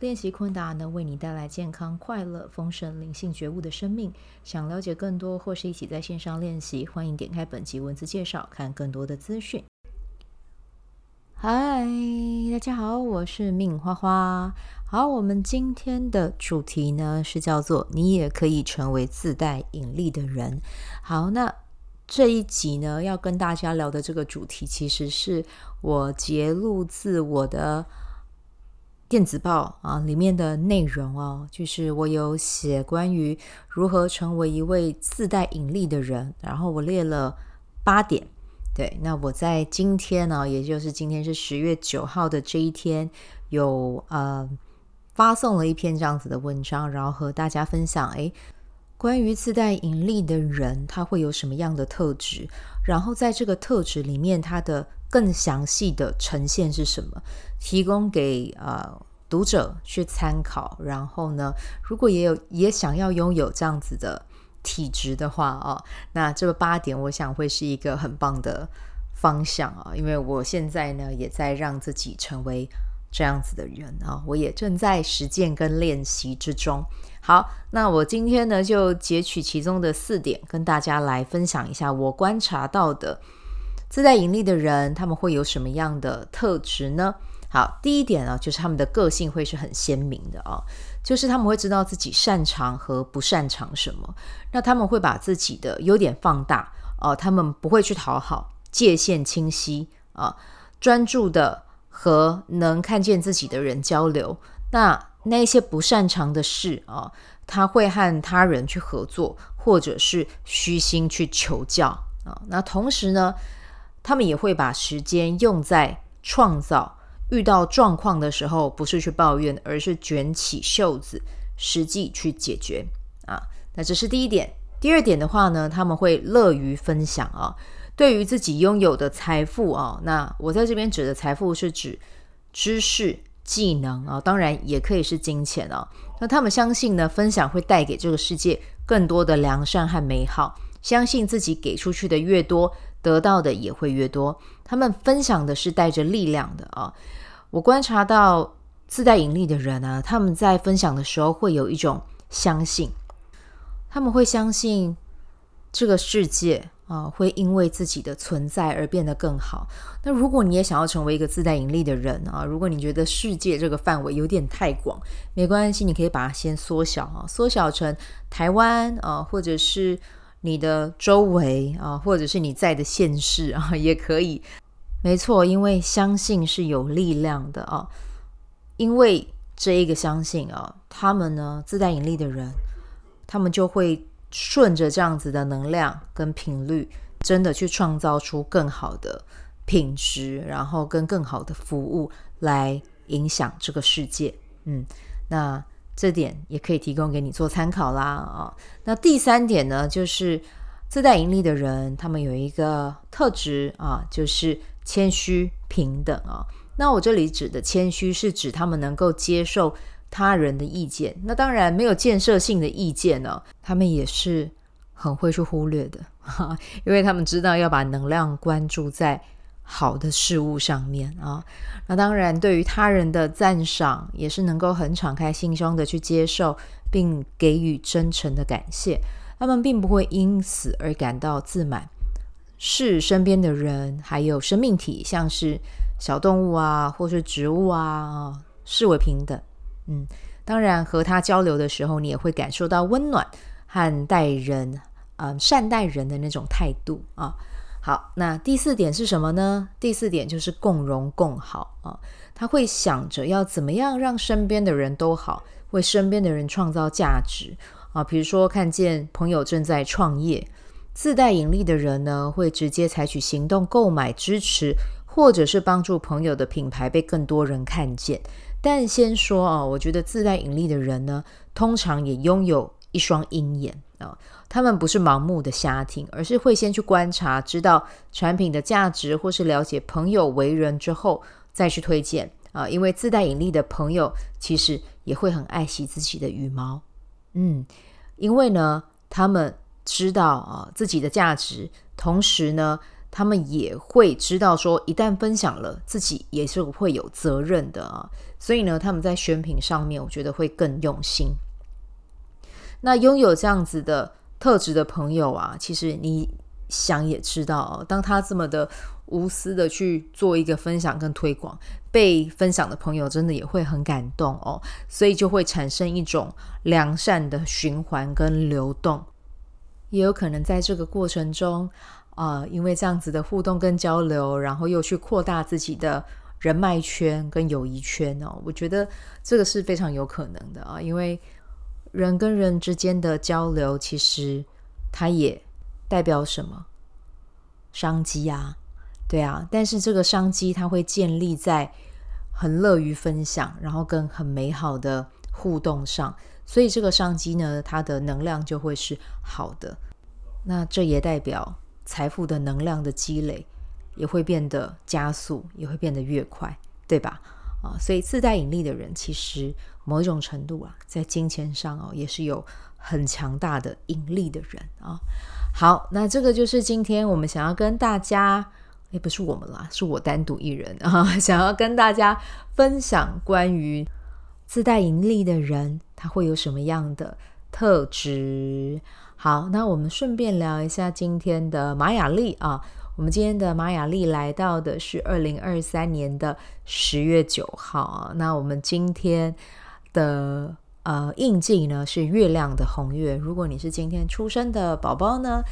练习昆达能为你带来健康、快乐、丰盛、灵性觉悟的生命。想了解更多，或是一起在线上练习，欢迎点开本集文字介绍，看更多的资讯。嗨，大家好，我是命花花。好，我们今天的主题呢是叫做“你也可以成为自带引力的人”。好，那这一集呢要跟大家聊的这个主题，其实是我揭露自我的。电子报啊，里面的内容哦，就是我有写关于如何成为一位自带引力的人，然后我列了八点。对，那我在今天呢，也就是今天是十月九号的这一天，有呃发送了一篇这样子的文章，然后和大家分享，诶，关于自带引力的人，他会有什么样的特质？然后在这个特质里面，他的更详细的呈现是什么？提供给呃读者去参考。然后呢，如果也有也想要拥有这样子的体质的话、哦，那这个八点我想会是一个很棒的方向啊。因为我现在呢也在让自己成为这样子的人啊，我也正在实践跟练习之中。好，那我今天呢就截取其中的四点，跟大家来分享一下我观察到的。自带引力的人，他们会有什么样的特质呢？好，第一点呢，就是他们的个性会是很鲜明的啊，就是他们会知道自己擅长和不擅长什么，那他们会把自己的优点放大哦，他们不会去讨好，界限清晰啊，专注的和能看见自己的人交流。那那些不擅长的事啊，他会和他人去合作，或者是虚心去求教啊。那同时呢，他们也会把时间用在创造，遇到状况的时候，不是去抱怨，而是卷起袖子，实际去解决啊。那这是第一点。第二点的话呢，他们会乐于分享啊。对于自己拥有的财富啊，那我在这边指的财富是指知识、技能啊，当然也可以是金钱啊。那他们相信呢，分享会带给这个世界更多的良善和美好，相信自己给出去的越多，得到的也会越多。他们分享的是带着力量的啊！我观察到自带引力的人啊，他们在分享的时候会有一种相信，他们会相信这个世界啊会因为自己的存在而变得更好。那如果你也想要成为一个自带引力的人啊，如果你觉得世界这个范围有点太广，没关系，你可以把它先缩小啊，缩小成台湾啊，或者是。你的周围啊，或者是你在的现世啊，也可以。没错，因为相信是有力量的啊。因为这一个相信啊，他们呢，自带引力的人，他们就会顺着这样子的能量跟频率，真的去创造出更好的品质，然后跟更好的服务来影响这个世界。嗯，那。这点也可以提供给你做参考啦啊。那第三点呢，就是自带盈利的人，他们有一个特质啊，就是谦虚平等啊。那我这里指的谦虚，是指他们能够接受他人的意见。那当然没有建设性的意见呢，他们也是很会去忽略的，因为他们知道要把能量关注在。好的事物上面啊，那当然，对于他人的赞赏，也是能够很敞开心胸的去接受，并给予真诚的感谢。他们并不会因此而感到自满，视身边的人还有生命体，像是小动物啊，或是植物啊，视为平等。嗯，当然和他交流的时候，你也会感受到温暖和待人，嗯，善待人的那种态度啊。好，那第四点是什么呢？第四点就是共荣共好啊，他会想着要怎么样让身边的人都好，为身边的人创造价值啊。比如说，看见朋友正在创业，自带引力的人呢，会直接采取行动购买支持，或者是帮助朋友的品牌被更多人看见。但先说啊，我觉得自带引力的人呢，通常也拥有一双鹰眼。啊，他们不是盲目的瞎听，而是会先去观察，知道产品的价值，或是了解朋友为人之后，再去推荐啊。因为自带引力的朋友，其实也会很爱惜自己的羽毛，嗯，因为呢，他们知道啊自己的价值，同时呢，他们也会知道说，一旦分享了，自己也是会有责任的啊。所以呢，他们在选品上面，我觉得会更用心。那拥有这样子的特质的朋友啊，其实你想也知道哦，当他这么的无私的去做一个分享跟推广，被分享的朋友真的也会很感动哦，所以就会产生一种良善的循环跟流动，也有可能在这个过程中啊，因为这样子的互动跟交流，然后又去扩大自己的人脉圈跟友谊圈哦，我觉得这个是非常有可能的啊，因为。人跟人之间的交流，其实它也代表什么？商机啊，对啊。但是这个商机，它会建立在很乐于分享，然后跟很美好的互动上。所以这个商机呢，它的能量就会是好的。那这也代表财富的能量的积累也会变得加速，也会变得越快，对吧？啊，所以自带引力的人，其实某一种程度啊，在金钱上哦，也是有很强大的引力的人啊。好，那这个就是今天我们想要跟大家，也不是我们啦，是我单独一人啊，想要跟大家分享关于自带引力的人，他会有什么样的特质。好，那我们顺便聊一下今天的玛雅历啊。我们今天的马雅历来到的是二零二三年的十月九号啊。那我们今天的呃印记呢是月亮的红月。如果你是今天出生的宝宝呢，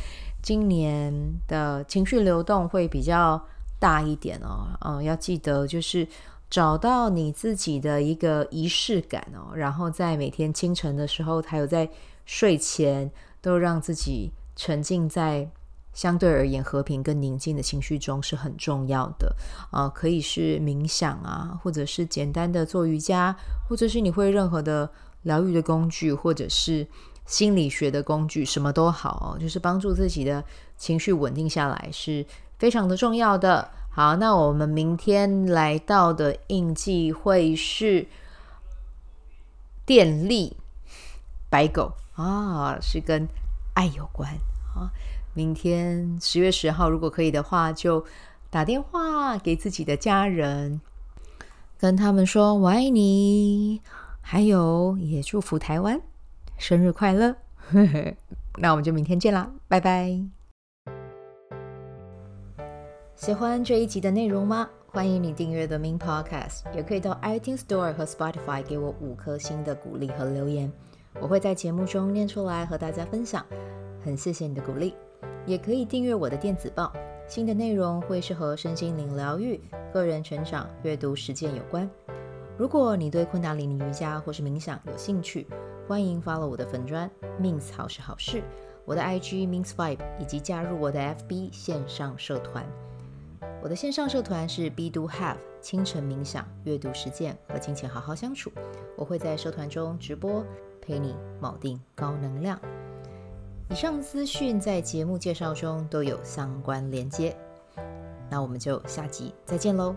今年的情绪流动会比较大一点哦。嗯、要记得就是找到你自己的一个仪式感哦，然后在每天清晨的时候，还有在睡前，都让自己沉浸在。相对而言，和平跟宁静的情绪中是很重要的啊、呃，可以是冥想啊，或者是简单的做瑜伽，或者是你会任何的疗愈的工具，或者是心理学的工具，什么都好，就是帮助自己的情绪稳定下来是非常的重要的。好，那我们明天来到的印记会是电力白狗啊，是跟爱有关啊。明天十月十号，如果可以的话，就打电话给自己的家人，跟他们说“我爱你”，还有也祝福台湾生日快乐。那我们就明天见啦，拜拜！喜欢这一集的内容吗？欢迎你订阅 The Min Podcast，也可以到 iTunes Store 和 Spotify 给我五颗星的鼓励和留言，我会在节目中念出来和大家分享。很谢谢你的鼓励。也可以订阅我的电子报，新的内容会是和身心灵疗愈、个人成长、阅读实践有关。如果你对昆达里尼瑜伽或是冥想有兴趣，欢迎 follow 我的粉砖 Min 好是好事，我的 IG Min Vibe，以及加入我的 FB 线上社团。我的线上社团是 Be Do Have 清晨冥想、阅读实践和金钱好好相处。我会在社团中直播，陪你锚定高能量。以上资讯在节目介绍中都有相关连接，那我们就下集再见喽。